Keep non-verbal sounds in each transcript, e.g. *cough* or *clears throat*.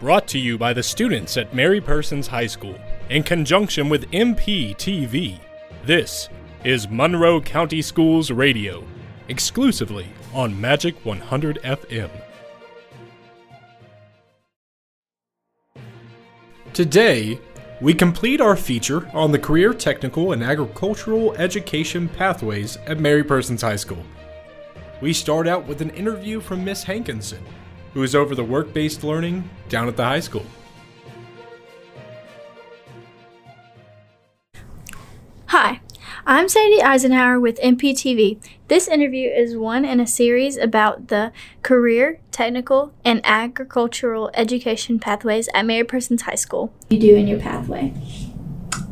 Brought to you by the students at Mary Persons High School in conjunction with MPTV. This is Monroe County Schools Radio, exclusively on Magic 100 FM. Today, we complete our feature on the career technical and agricultural education pathways at Mary Persons High School. We start out with an interview from Miss Hankinson, who is over the work based learning down at the high school. Hi, I'm Sadie Eisenhower with MPTV. This interview is one in a series about the career, technical, and agricultural education pathways at Mary Persons High School. You do in your pathway.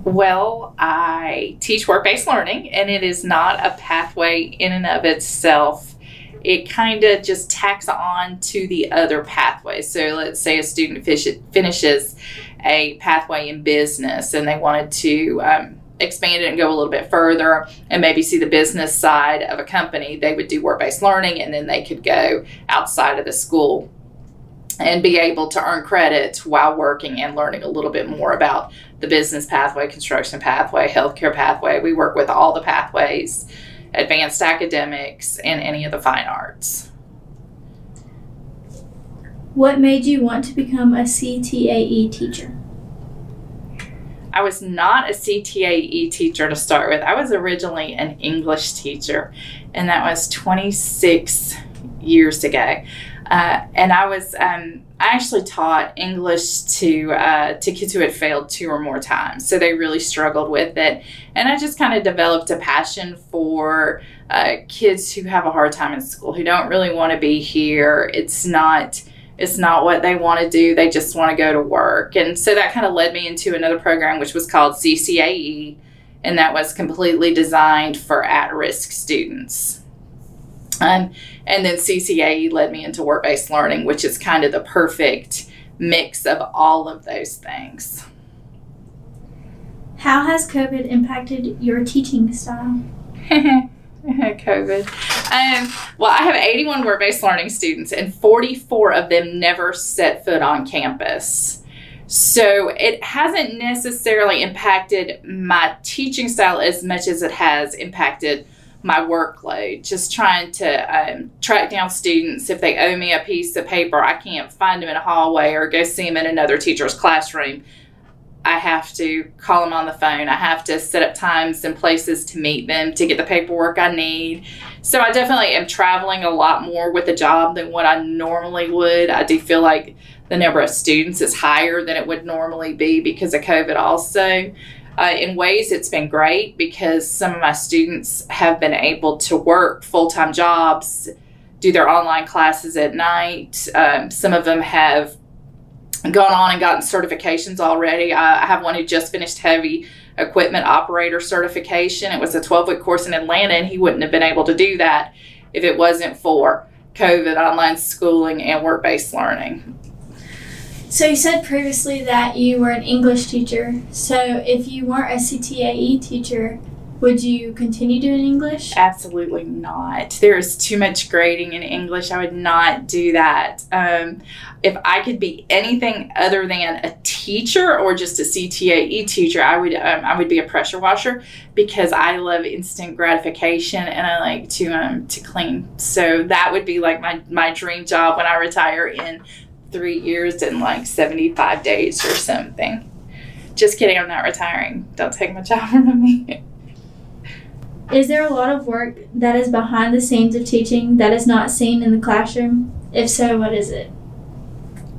Well, I teach work based learning, and it is not a pathway in and of itself. It kind of just tacks on to the other pathways. So, let's say a student finishes a pathway in business and they wanted to um, expand it and go a little bit further and maybe see the business side of a company, they would do work based learning and then they could go outside of the school and be able to earn credit while working and learning a little bit more about the business pathway, construction pathway, healthcare pathway. We work with all the pathways, advanced academics, and any of the fine arts. What made you want to become a CTAE teacher? I was not a CTAE teacher to start with. I was originally an English teacher, and that was 26 years ago. Uh, and I was um, I actually taught English to uh, to kids who had failed two or more times, so they really struggled with it. And I just kind of developed a passion for uh, kids who have a hard time in school, who don't really want to be here. It's not it's not what they want to do. They just want to go to work. And so that kind of led me into another program, which was called CCAE, and that was completely designed for at risk students. Um, and then CCAE led me into work based learning, which is kind of the perfect mix of all of those things. How has COVID impacted your teaching style? *laughs* COVID. Um, well, I have 81 work based learning students, and 44 of them never set foot on campus. So it hasn't necessarily impacted my teaching style as much as it has impacted my workload. Just trying to um, track down students. If they owe me a piece of paper, I can't find them in a hallway or go see them in another teacher's classroom. I have to call them on the phone. I have to set up times and places to meet them to get the paperwork I need. So I definitely am traveling a lot more with the job than what I normally would. I do feel like the number of students is higher than it would normally be because of COVID, also. Uh, in ways, it's been great because some of my students have been able to work full time jobs, do their online classes at night. Um, some of them have gone on and gotten certifications already. I, I have one who just finished heavy equipment operator certification. It was a 12 week course in Atlanta, and he wouldn't have been able to do that if it wasn't for COVID, online schooling, and work based learning. So, you said previously that you were an English teacher. So, if you weren't a CTAE teacher, would you continue doing English? Absolutely not. There is too much grading in English. I would not do that. Um, if I could be anything other than a teacher or just a CTAE teacher, I would um, I would be a pressure washer because I love instant gratification and I like to um, to clean. So that would be like my my dream job when I retire in three years and like seventy five days or something. Just kidding. I'm not retiring. Don't take my job *laughs* from me. Is there a lot of work that is behind the scenes of teaching that is not seen in the classroom? If so, what is it?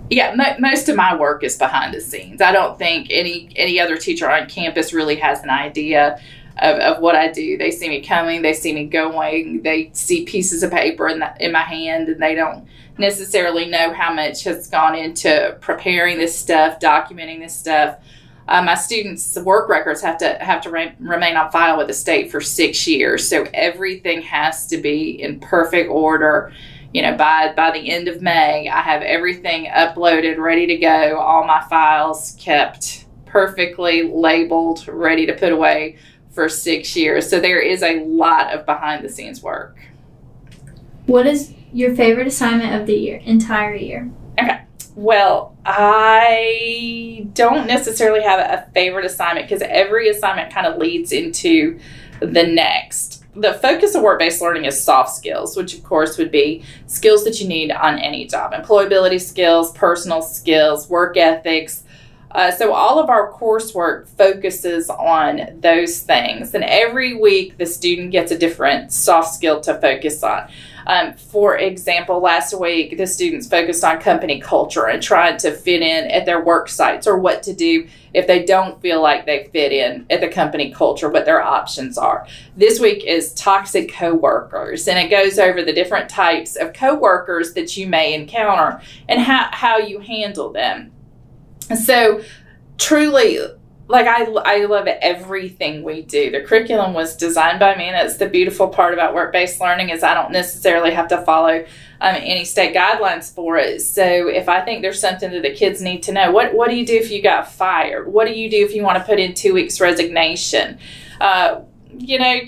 Yeah, mo- most of my work is behind the scenes. I don't think any any other teacher on campus really has an idea of, of what I do. They see me coming, they see me going, they see pieces of paper in, the, in my hand, and they don't necessarily know how much has gone into preparing this stuff, documenting this stuff uh, my students' work records have to have to re- remain on file with the state for six years, so everything has to be in perfect order. You know, by by the end of May, I have everything uploaded, ready to go. All my files kept perfectly labeled, ready to put away for six years. So there is a lot of behind the scenes work. What is your favorite assignment of the year, entire year? Okay. Well, I don't necessarily have a favorite assignment because every assignment kind of leads into the next. The focus of work based learning is soft skills, which of course would be skills that you need on any job employability skills, personal skills, work ethics. Uh, so, all of our coursework focuses on those things, and every week the student gets a different soft skill to focus on. Um, for example, last week the students focused on company culture and trying to fit in at their work sites or what to do if they don't feel like they fit in at the company culture, what their options are. This week is toxic coworkers, and it goes over the different types of coworkers that you may encounter and how, how you handle them. So, truly, like I, I love everything we do. The curriculum was designed by me and it's the beautiful part about work-based learning is i don't necessarily have to follow um, any state guidelines for it. So if i think there's something that the kids need to know what, what do you do if you got fired? What do you do if you want to put in two weeks resignation? Uh, you know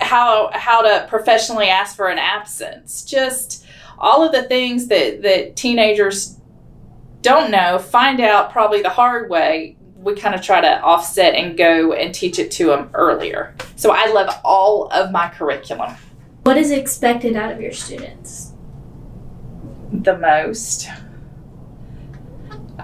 how how to professionally ask for an absence? Just all of the things that that teenagers don't know find out probably the hard way we kind of try to offset and go and teach it to them earlier. So I love all of my curriculum. What is expected out of your students? The most.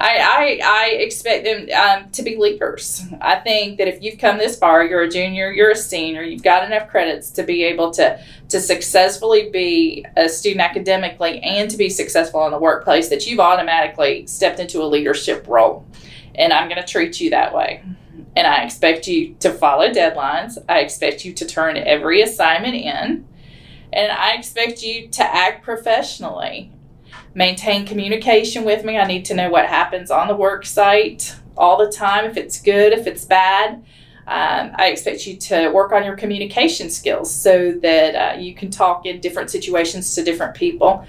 I, I, I expect them um, to be leaders. I think that if you've come this far, you're a junior, you're a senior, you've got enough credits to be able to, to successfully be a student academically and to be successful in the workplace, that you've automatically stepped into a leadership role and I'm going to treat you that way. And I expect you to follow deadlines. I expect you to turn every assignment in. And I expect you to act professionally. Maintain communication with me. I need to know what happens on the work site all the time, if it's good, if it's bad. Um, I expect you to work on your communication skills so that uh, you can talk in different situations to different people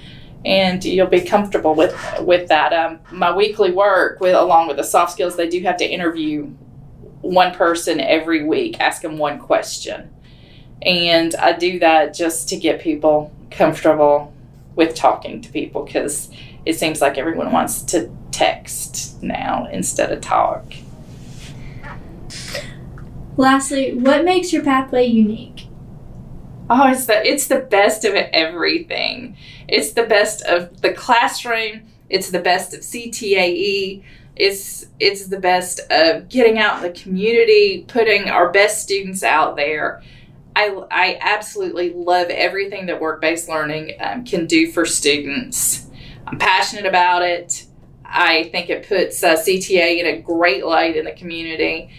and you'll be comfortable with with that. Um, my weekly work with along with the soft skills, they do have to interview one person every week, ask them one question, and I do that just to get people comfortable with talking to people because it seems like everyone wants to text now instead of talk. Lastly, what makes your pathway unique? Oh, it's the it's the best of everything. It's the best of the classroom. It's the best of CTAE. It's it's the best of getting out in the community, putting our best students out there. I, I absolutely love everything that work based learning um, can do for students. I'm passionate about it. I think it puts uh, CTA in a great light in the community.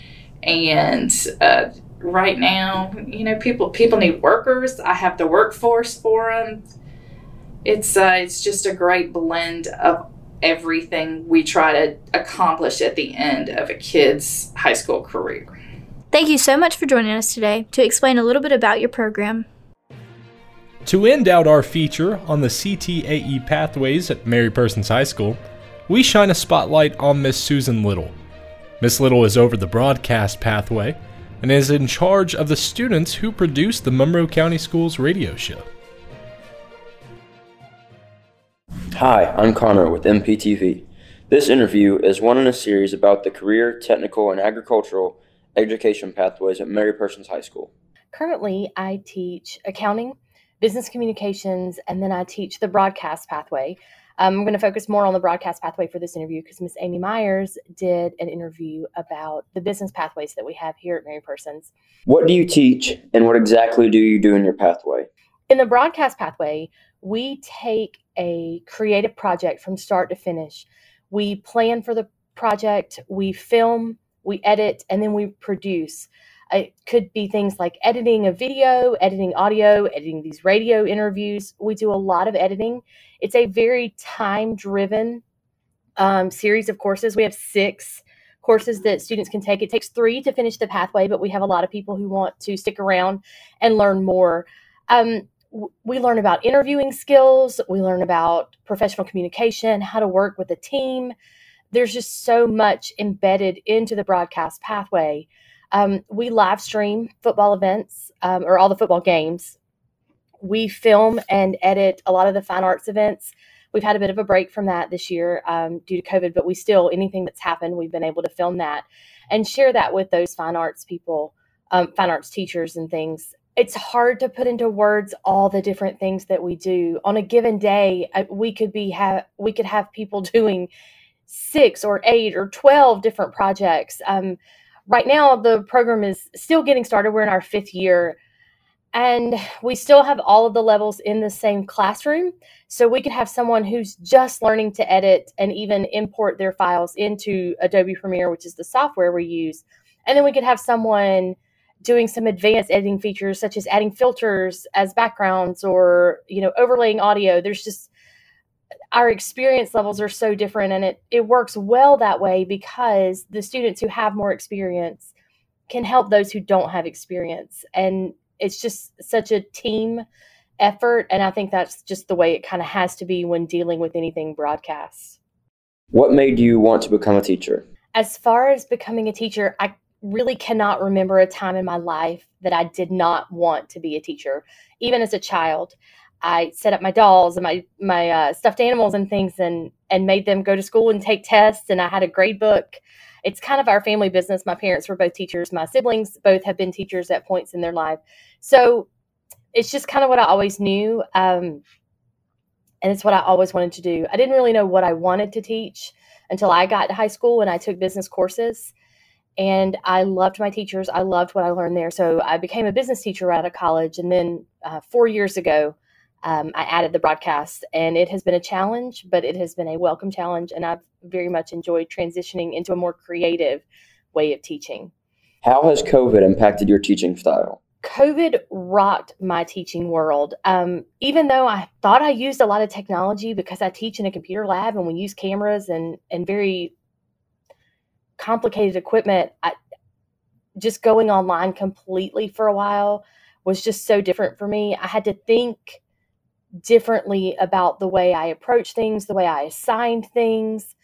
And uh, right now, you know, people people need workers. I have the workforce for them it's uh, it's just a great blend of everything we try to accomplish at the end of a kid's high school career. Thank you so much for joining us today to explain a little bit about your program. To end out our feature on the CTAE pathways at Mary Persons High School, we shine a spotlight on Miss Susan Little. Miss Little is over the broadcast pathway and is in charge of the students who produce the Monroe County Schools radio show. Hi, I'm Connor with MPTV. This interview is one in a series about the career, technical, and agricultural education pathways at Mary Persons High School. Currently, I teach accounting, business communications, and then I teach the broadcast pathway. Um, I'm going to focus more on the broadcast pathway for this interview because Miss Amy Myers did an interview about the business pathways that we have here at Mary Persons. What do you teach, and what exactly do you do in your pathway? In the broadcast pathway, we take a creative project from start to finish. We plan for the project, we film, we edit, and then we produce. It could be things like editing a video, editing audio, editing these radio interviews. We do a lot of editing. It's a very time driven um, series of courses. We have six courses that students can take. It takes three to finish the pathway, but we have a lot of people who want to stick around and learn more. Um, we learn about interviewing skills, we learn about professional communication, how to work with a team. There's just so much embedded into the broadcast pathway. Um, we live stream football events um, or all the football games. We film and edit a lot of the fine arts events. we've had a bit of a break from that this year um, due to COVID, but we still, anything that's happened, we've been able to film that and share that with those fine arts people, um, fine arts teachers and things. It's hard to put into words all the different things that we do on a given day. Uh, we could be have we could have people *laughs* doing six or eight or twelve different projects. Um, right now, the program is still getting started. We're in our fifth year, and we still have all of the levels in the same classroom. So we could have someone who's just learning to edit and even import their files into Adobe Premiere, which is the software we use. And then we could have someone doing some advanced editing features such as adding filters as backgrounds or, you know, overlaying audio. There's just our experience levels are so different and it it works well that way because the students who have more experience can help those who don't have experience. And it's just such a team effort and i think that's just the way it kind of has to be when dealing with anything broadcast. What made you want to become a teacher? As far as becoming a teacher i really cannot remember a time in my life that i did not want to be a teacher even as a child i set up my dolls and my my uh, stuffed animals and things and and made them go to school and take tests and i had a grade book it's kind of our family business. My parents were both teachers. My siblings both have been teachers at points in their life. So it's just kind of what I always knew. Um, and it's what I always wanted to do. I didn't really know what I wanted to teach until I got to high school and I took business courses. And I loved my teachers. I loved what I learned there. So I became a business teacher out of college. And then uh, four years ago, um, I added the broadcast, and it has been a challenge, but it has been a welcome challenge, and I've very much enjoyed transitioning into a more creative way of teaching. How has COVID impacted your teaching style? COVID rocked my teaching world. Um, even though I thought I used a lot of technology because I teach in a computer lab and we use cameras and and very complicated equipment, I, just going online completely for a while was just so different for me. I had to think differently about the way I approach things, the way I assigned things,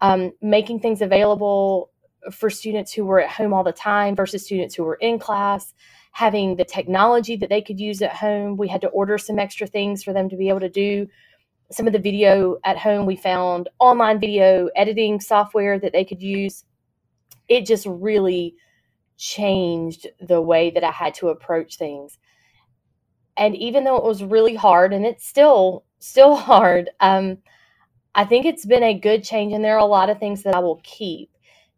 um, making things available for students who were at home all the time versus students who were in class, having the technology that they could use at home. We had to order some extra things for them to be able to do some of the video at home. We found online video editing software that they could use. It just really changed the way that I had to approach things and even though it was really hard and it's still still *laughs* hard um, i think it's been a good change and there are a lot of things that i will keep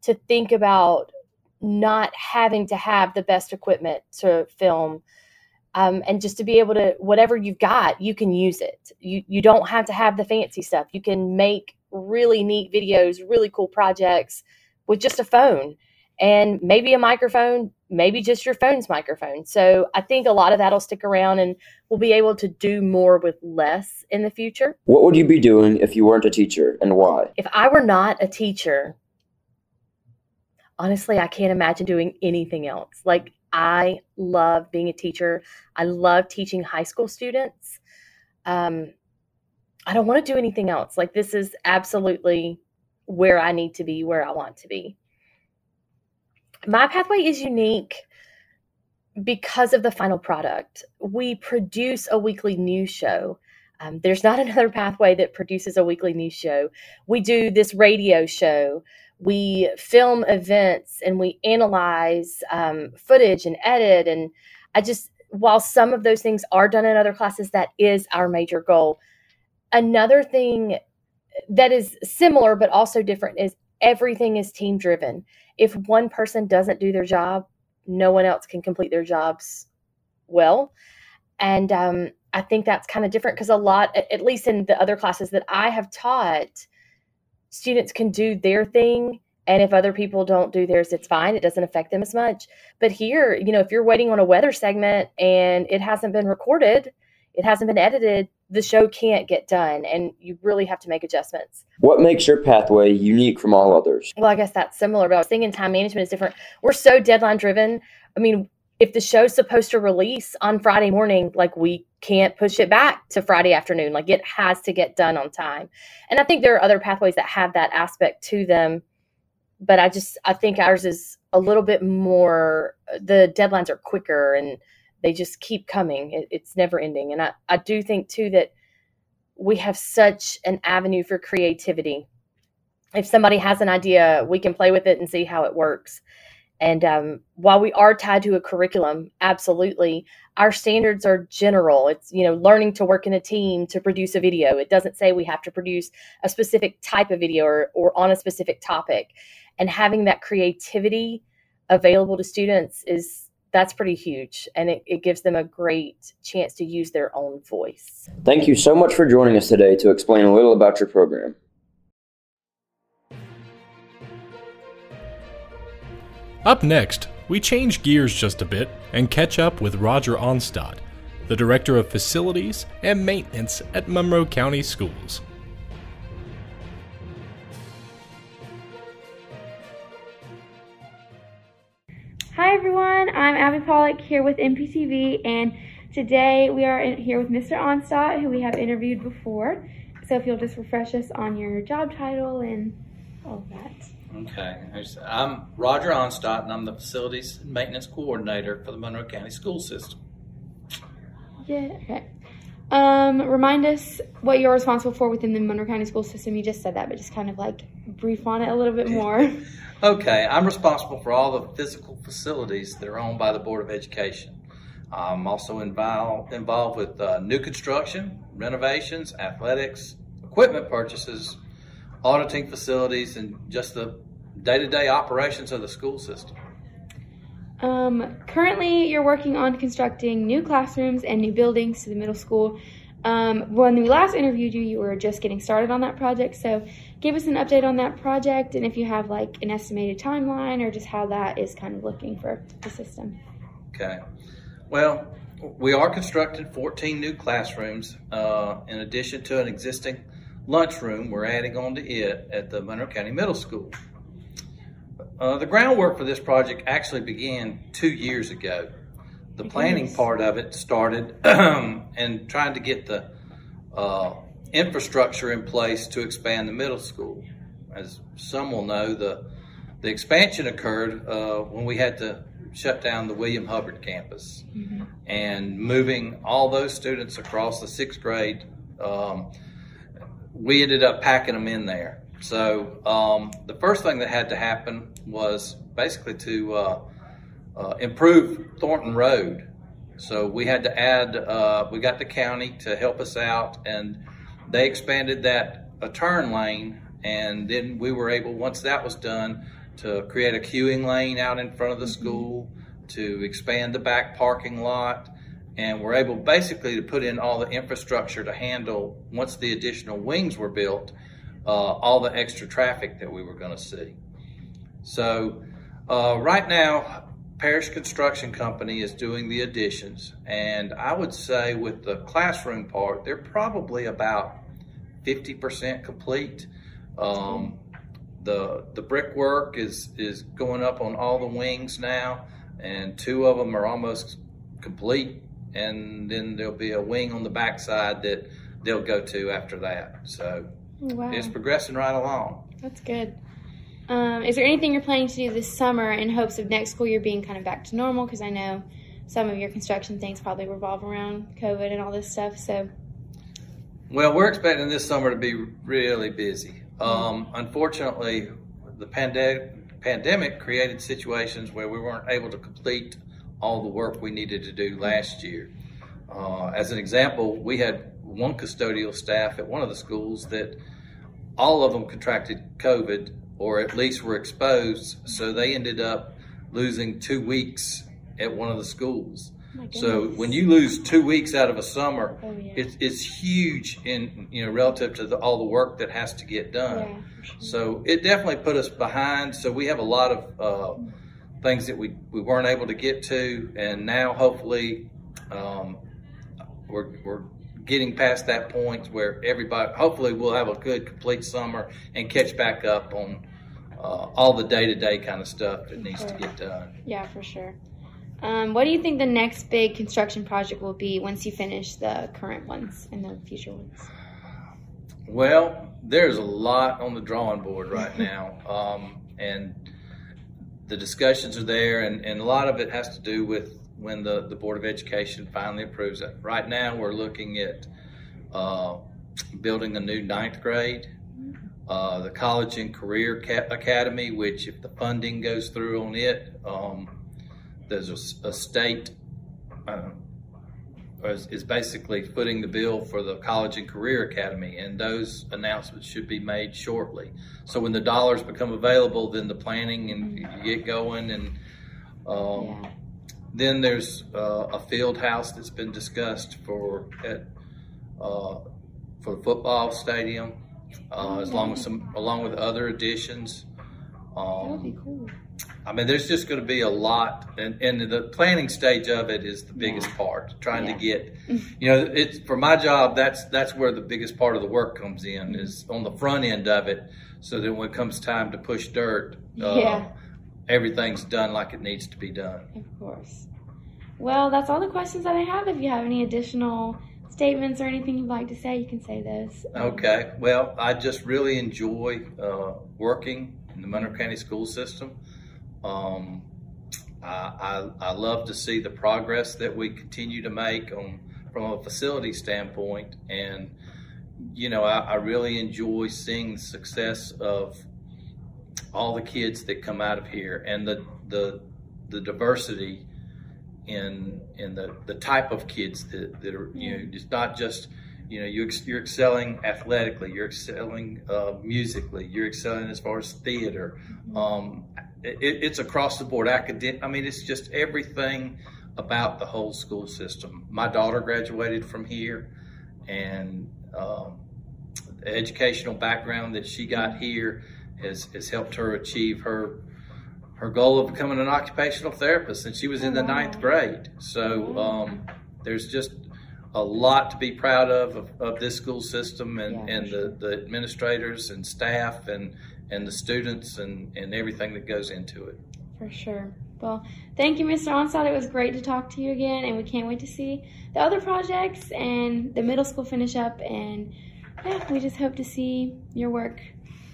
to think about not having to have the best equipment to film um, and just to be able to whatever you've got you can use it. You you don't have to have the fancy stuff. You can make really neat videos really cool projects with just a phone and maybe a microphone, maybe just your phone's microphone. So I think a lot of that'll stick around and we'll be able to do more with less in the future. What would you be doing if you weren't a teacher and why? If I were not a teacher, honestly, I can't imagine doing anything else. Like, I love being a teacher, I love teaching high school students. Um, I don't want to do anything else. Like, this is absolutely where I need to be, where I want to be my pathway is unique because of the final product. We produce a weekly news show. Um, there's not *laughs* another pathway that produces a weekly news show. We do this radio show. We film events and we analyze um, footage and edit. And I just, while some of those things are done in other classes, that is our major goal. Another thing that is similar but also different is everything is team driven if one person doesn't do their job, no one else can complete their jobs well. And um, I think that's kind of different because a lot, at least in the other classes that I have taught, students can do their thing. And if other people don't do theirs, it's fine. It doesn't affect them as much. But here, you know, if you're waiting on a weather segment and it hasn't been recorded, it hasn't been edited, the show can't get done and you really have to make adjustments. What makes your pathway unique from all others? Well, I guess that's similar, but I was thinking time management is different. We're so deadline driven. I mean, if the show's supposed to release on Friday morning, like we can't push it back to Friday afternoon. Like it has to get done on time. And I think there are other pathways that have that aspect to them. But I just I think ours is a little bit more the deadlines are quicker and they just keep coming. It, it's never ending. And I, I do think too that we have such an avenue for creativity. If somebody has an idea, we can play with it and see how it works. And um, while we are tied to a curriculum, absolutely, our standards are general. It's you know learning to work in a team to produce a video. It doesn't say we have to produce a specific type of video or, or on a specific topic. And having that creativity available to students is that's pretty huge and it, it gives them a great chance to use their own voice. Thank you so much for joining us today to explain a little about your program. Up next, we change gears just a bit and catch up with Roger Onstad, the Director of Facilities and Maintenance at Monroe County Schools. Abby Pollock here with MPTV and today we are here with Mr. Onstadt who we have interviewed before. So if you'll just refresh us on your job title and all of that. Okay, I'm Roger Onstadt and I'm the Facilities and Maintenance Coordinator for the Monroe County School System. Yeah, okay. Um, remind us what you're responsible for within the Monroe County School System. You just said that, but just kind of like brief on it a little bit *laughs* more. Okay, I'm responsible for all the physical facilities that are owned by the Board of Education. I'm also involved, involved with uh, new construction, renovations, athletics, equipment purchases, auditing facilities, and just the day-to-day operations of the school system. Um, currently, you're working on constructing new classrooms and new buildings to the middle school. Um, when we last interviewed you, you were just getting started on that project. So give us an update on that project and if you have like an estimated timeline or just how that is kind of looking for the system. Okay. Well, we are constructing 14 new classrooms uh, in addition to an existing lunchroom. We're adding on to it at the Monroe County Middle School. Uh, the groundwork for this project actually began two years ago the planning part of it started and trying to get the uh, infrastructure in place to expand the middle school. As some will know, the the expansion occurred uh, when we had to shut down the William Hubbard campus mm-hmm. and moving all those students across the sixth grade. Um, we ended up packing them in there. So um, the first thing that had to happen was basically to uh, uh, improve Thornton Road. So we had to add, uh, we got the county to help us out and they expanded that a turn lane and then we were able, once that was done, to create a queuing lane out in front of the school, to expand the back parking lot, and we're able basically to put in all the infrastructure to handle, once the additional wings were built, uh, all the extra traffic that we were gonna see. So uh, right now, Parrish Construction Company is doing the additions, and I would say with the classroom part, they're probably about 50% complete. Um, the the brickwork is is going up on all the wings now, and two of them are almost complete, and then there'll be a wing on the backside that they'll go to after that. So wow. it's progressing right along. That's good. Um, is there anything you're planning to do this summer in hopes of next school year being kind of back to normal? Because I know some of your construction things probably revolve around COVID and all this stuff. So, well, we're expecting this summer to be really busy. Um, unfortunately, the pandemic pandemic created situations where we weren't able to complete all the work we needed to do last year. Uh, as an example, we had one custodial staff at one of the schools that all of them contracted COVID or at least were exposed. So they ended up losing two weeks at one of the schools. So when you lose two weeks out of a summer, oh, yeah. it's, it's huge in you know relative to the, all the work that has to get done. Yeah, sure. So it definitely put us behind. So we have a lot of uh, things that we, we weren't able to get to, and now hopefully um, we're, we're getting past that point where everybody, hopefully we'll have a good complete summer and catch back up on uh, all the day-to-day kind of stuff that needs to get done. Yeah, for sure. Um, what do you think the next big construction project will be once you finish the current ones and the future ones? Well, there's a lot on the drawing board right *laughs* now. Um, and the discussions are there, and, and a lot of it has to do with when the, the Board of Education finally approves it. Right now, we're looking at uh, building a new ninth grade. Uh, the College and Career Ca- Academy, which if the funding goes through on it, um, there's a, a state uh, is, is basically footing the bill for the College and Career Academy, and those announcements should be made shortly. So when the dollars become available, then the planning and you get going, and um, Yeah. Then there's uh, a field house that's been discussed for at uh, for the football stadium, uh, as long as some along with other additions. That would be Um, cool. I mean, there's just going to be a lot, and, and the planning stage of it is the biggest Yeah. part. Trying Yeah. to get, *laughs* you know, it's for my job. That's that's where the biggest part of the work comes in is on the front end of it. So that when it comes time to push dirt, uh, Yeah. Everything's done like it needs to be done. Of course. Well, that's all the questions that I have. If you have any additional statements or anything you'd like to say, you can say those. Okay. Well, I just really enjoy uh, working in the Monroe County school system. Um, I, I, I love to see the progress that we continue to make on from a facility standpoint, and you know, I, I really enjoy seeing the success of all the kids that come out of here and the the the diversity in in the the type of kids that, that are you know it's not just you know you ex- you're excelling athletically you're excelling uh, musically you're excelling as far as theater. Um, it, it's across the board. Academic i mean it's just everything about the whole school system. My daughter graduated from here and um, the educational background that she got here has, has helped her achieve her her goal of becoming an occupational therapist and she was in the ninth grade so um, there's just a lot to be proud of of, of this school system and, Yeah, and for the, the administrators and staff and and the students and, and everything that goes into it For sure. Well, thank you, Mr. Onstott. It was great to talk to you again, and we can't wait to see the other projects and the middle school finish up. And yeah, we just hope to see your work.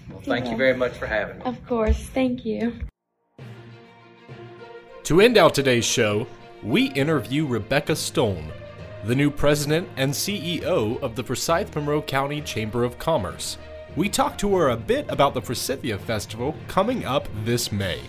Well thank Yeah. you very much for having me Of course. Thank you. To end out today's show, we interview Rebecca Stone, the new president and CEO of the Forsyth Monroe County Chamber of Commerce. We talked to her a bit about the Forsythia Festival coming up this May.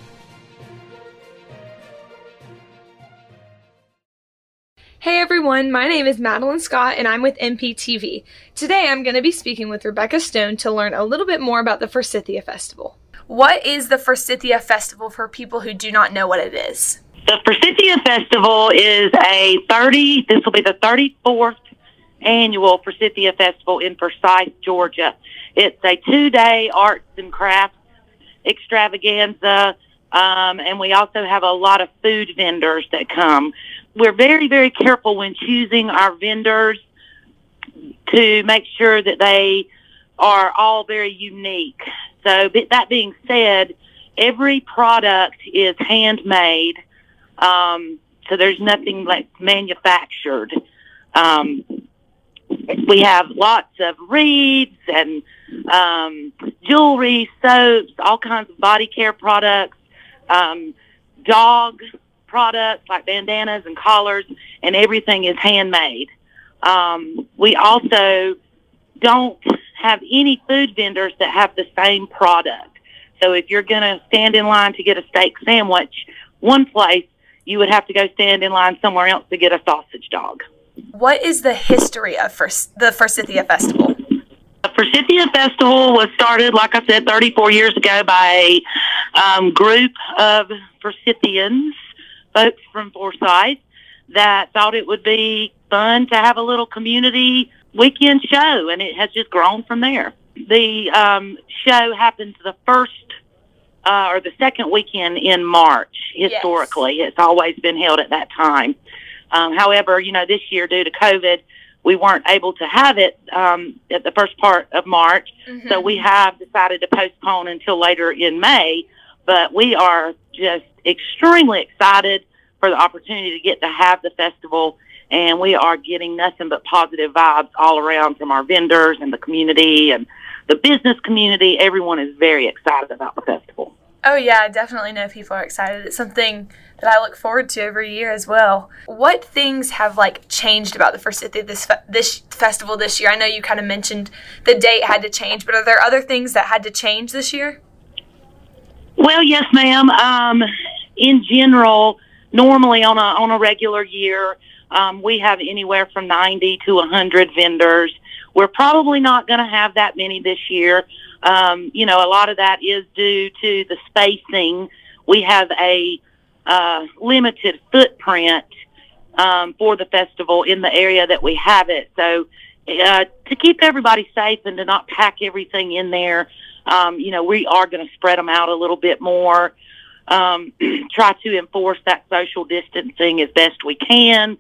Hey everyone, my name is Madeline Scott and I'm with MPTV. Today I'm going to be speaking with Rebecca Stone to learn a little bit more about the Forsythia Festival. What is the Forsythia Festival for people who do not know what it is? The Forsythia Festival is a 30, this will be the 34th annual Forsythia Festival in Forsyth, Georgia. It's a two day arts and crafts extravaganza, um, and we also have a lot of food vendors that come. We're very, very careful when choosing our vendors to make sure that they are all very unique. So, that being said, every product is handmade. Um, so there's nothing like manufactured. Um, we have lots of reeds and um, jewelry, soaps, all kinds of body care products, um, dog products like bandanas and collars, and everything is handmade. Um, we also don't have any food vendors that have the same product. So if you're going to stand in line to get a steak sandwich, one place, you would have to go stand in line somewhere else to get a sausage dog. What is the history of the Forsythia Festival? The Forsythia Festival was started, like I said, 34 years ago by a um, group of Forsythians, folks from Forsyth, that thought it would be fun to have a little community weekend show, and it has just grown from there. The um, show happens the first uh, or the second weekend in March. Historically, it's always been held at that time. Um, however, you know, this year due to COVID, we weren't able to have it um, at the first part of March, so we have decided to postpone until later in May. But we are just extremely excited for the opportunity to get to have the festival, and we are getting nothing but positive vibes all around from our vendors and the community and the business community. Everyone is very excited about the festival. Oh, yeah, I definitely know people are excited. It's something that I look forward to every year as well. What things have like changed about the Forsythia this this festival this year? I know you kind of mentioned the date had to change, but are there other things that had to change this year? Well, yes, ma'am. Um, in general, normally on a on a regular year, um, we have anywhere from ninety to hundred vendors. We're probably not going to have that many this year. Um, you know, a lot of that is due to the spacing. We have a uh, limited footprint um, for the festival in the area that we have it. So, uh, to keep everybody safe and to not pack everything in there, um, you know, we are going to spread them out a little bit more. Um, *clears throat* try to enforce that social distancing as best we can.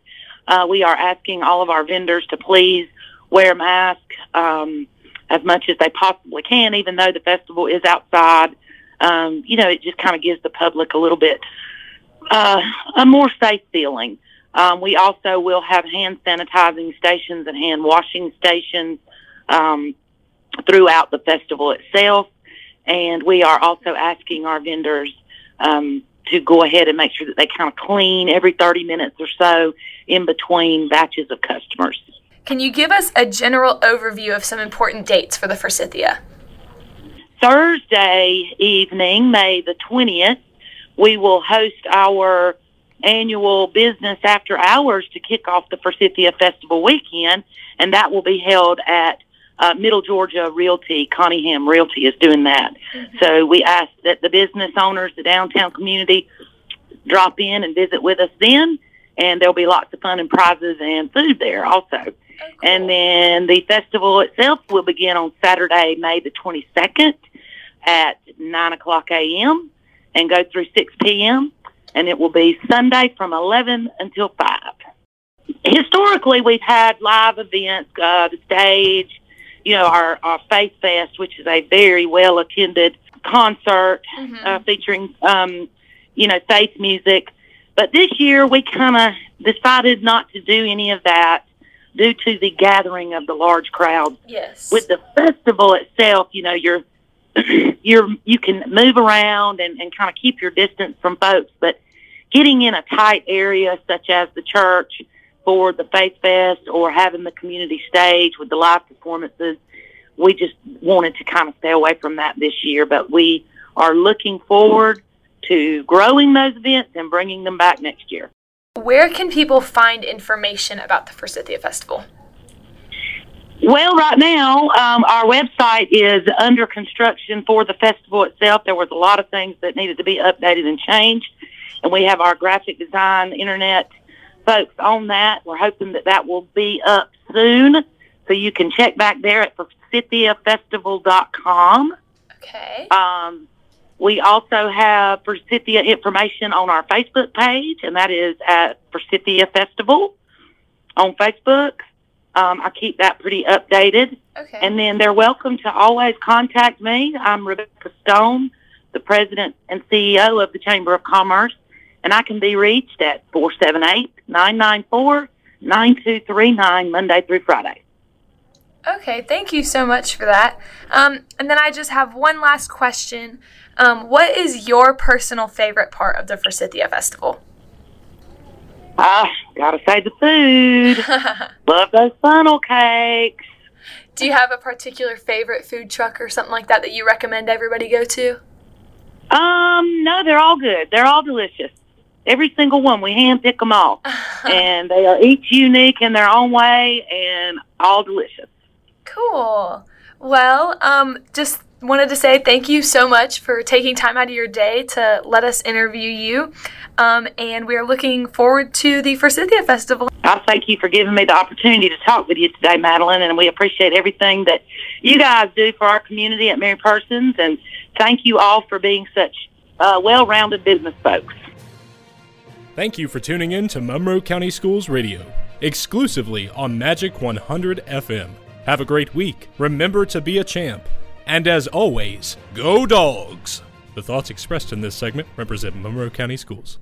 Uh, we are asking all of our vendors to please wear masks um, as much as they possibly can, even though the festival is outside. Um, you know, it just kind of gives the public a little bit uh, a more safe feeling. Um, we also will have hand sanitizing stations and hand washing stations um, throughout the festival itself. And we are also asking our vendors um, to go ahead and make sure that they kind of clean every 30 minutes or so in between batches of customers. Can you give us a general overview of some important dates for the Forsythia? Thursday evening, May the 20th, we will host our annual business after hours to kick off the Forsythia Festival weekend, and that will be held at uh, Middle Georgia Realty. Cunningham Realty is doing that. Mm-hmm. So we ask that the business owners, the downtown community, drop in and visit with us then, and there'll be lots of fun and prizes and food there also. Oh, cool. And then the festival itself will begin on Saturday, May the 22nd at 9 o'clock a.m and go through 6 p.m. And it will be Sunday from 11 until 5. Historically, we've had live events, uh, the stage, you know, our, our Faith Fest, which is a very well attended concert mm-hmm. uh, featuring, um, you know, faith music. But this year, we kind of decided not to do any of that due to the gathering of the large crowd. Yes. With the festival itself, you know, you're *clears throat* you're you can move around and, and kind of keep your distance from folks, but getting in a tight area such as the church for the Faith Fest or having the community stage with the live performances, we just wanted to kind of stay away from that this year. But we are looking forward to growing those events and bringing them back next year. Where can people find information about the Forsythia Festival? Well, right now, um, our website is under construction for the festival itself. There was a lot of things that needed to be updated and changed, and we have our graphic design internet folks on that. We're hoping that that will be up soon, so you can check back there at forsythiafestival.com. Okay. Um, we also have Forsythia information on our Facebook page, and that is at Forsythia Festival on Facebook. Um, I keep that pretty updated. Okay. And then they're welcome to always contact me. I'm Rebecca Stone, the president and CEO of the Chamber of Commerce, and I can be reached at 478 994 9239 Monday through Friday. Okay, thank you so much for that. Um, and then I just have one last question. Um, what is your personal favorite part of the Forsythia Festival? Ah, gotta say the food. *laughs* Love those funnel cakes. Do you have a particular favorite food truck or something like that that you recommend everybody go to? Um, no, they're all good. They're all delicious. Every single one. We hand pick them all, *laughs* and they are each unique in their own way and all delicious. Cool. Well, um, just wanted to say thank you so much for taking time out of your day to let us interview you. Um, and we are looking forward to the Forsythia Festival. I thank you for giving me the opportunity to talk with you today, Madeline, and we appreciate everything that you guys do for our community at Mary Persons, and thank you all for being such uh, well-rounded business folks. Thank you for tuning in to Monroe County Schools Radio, exclusively on Magic 100 FM. Have a great week. Remember to be a champ. And as always, go dogs! The thoughts expressed in this segment represent Monroe County Schools.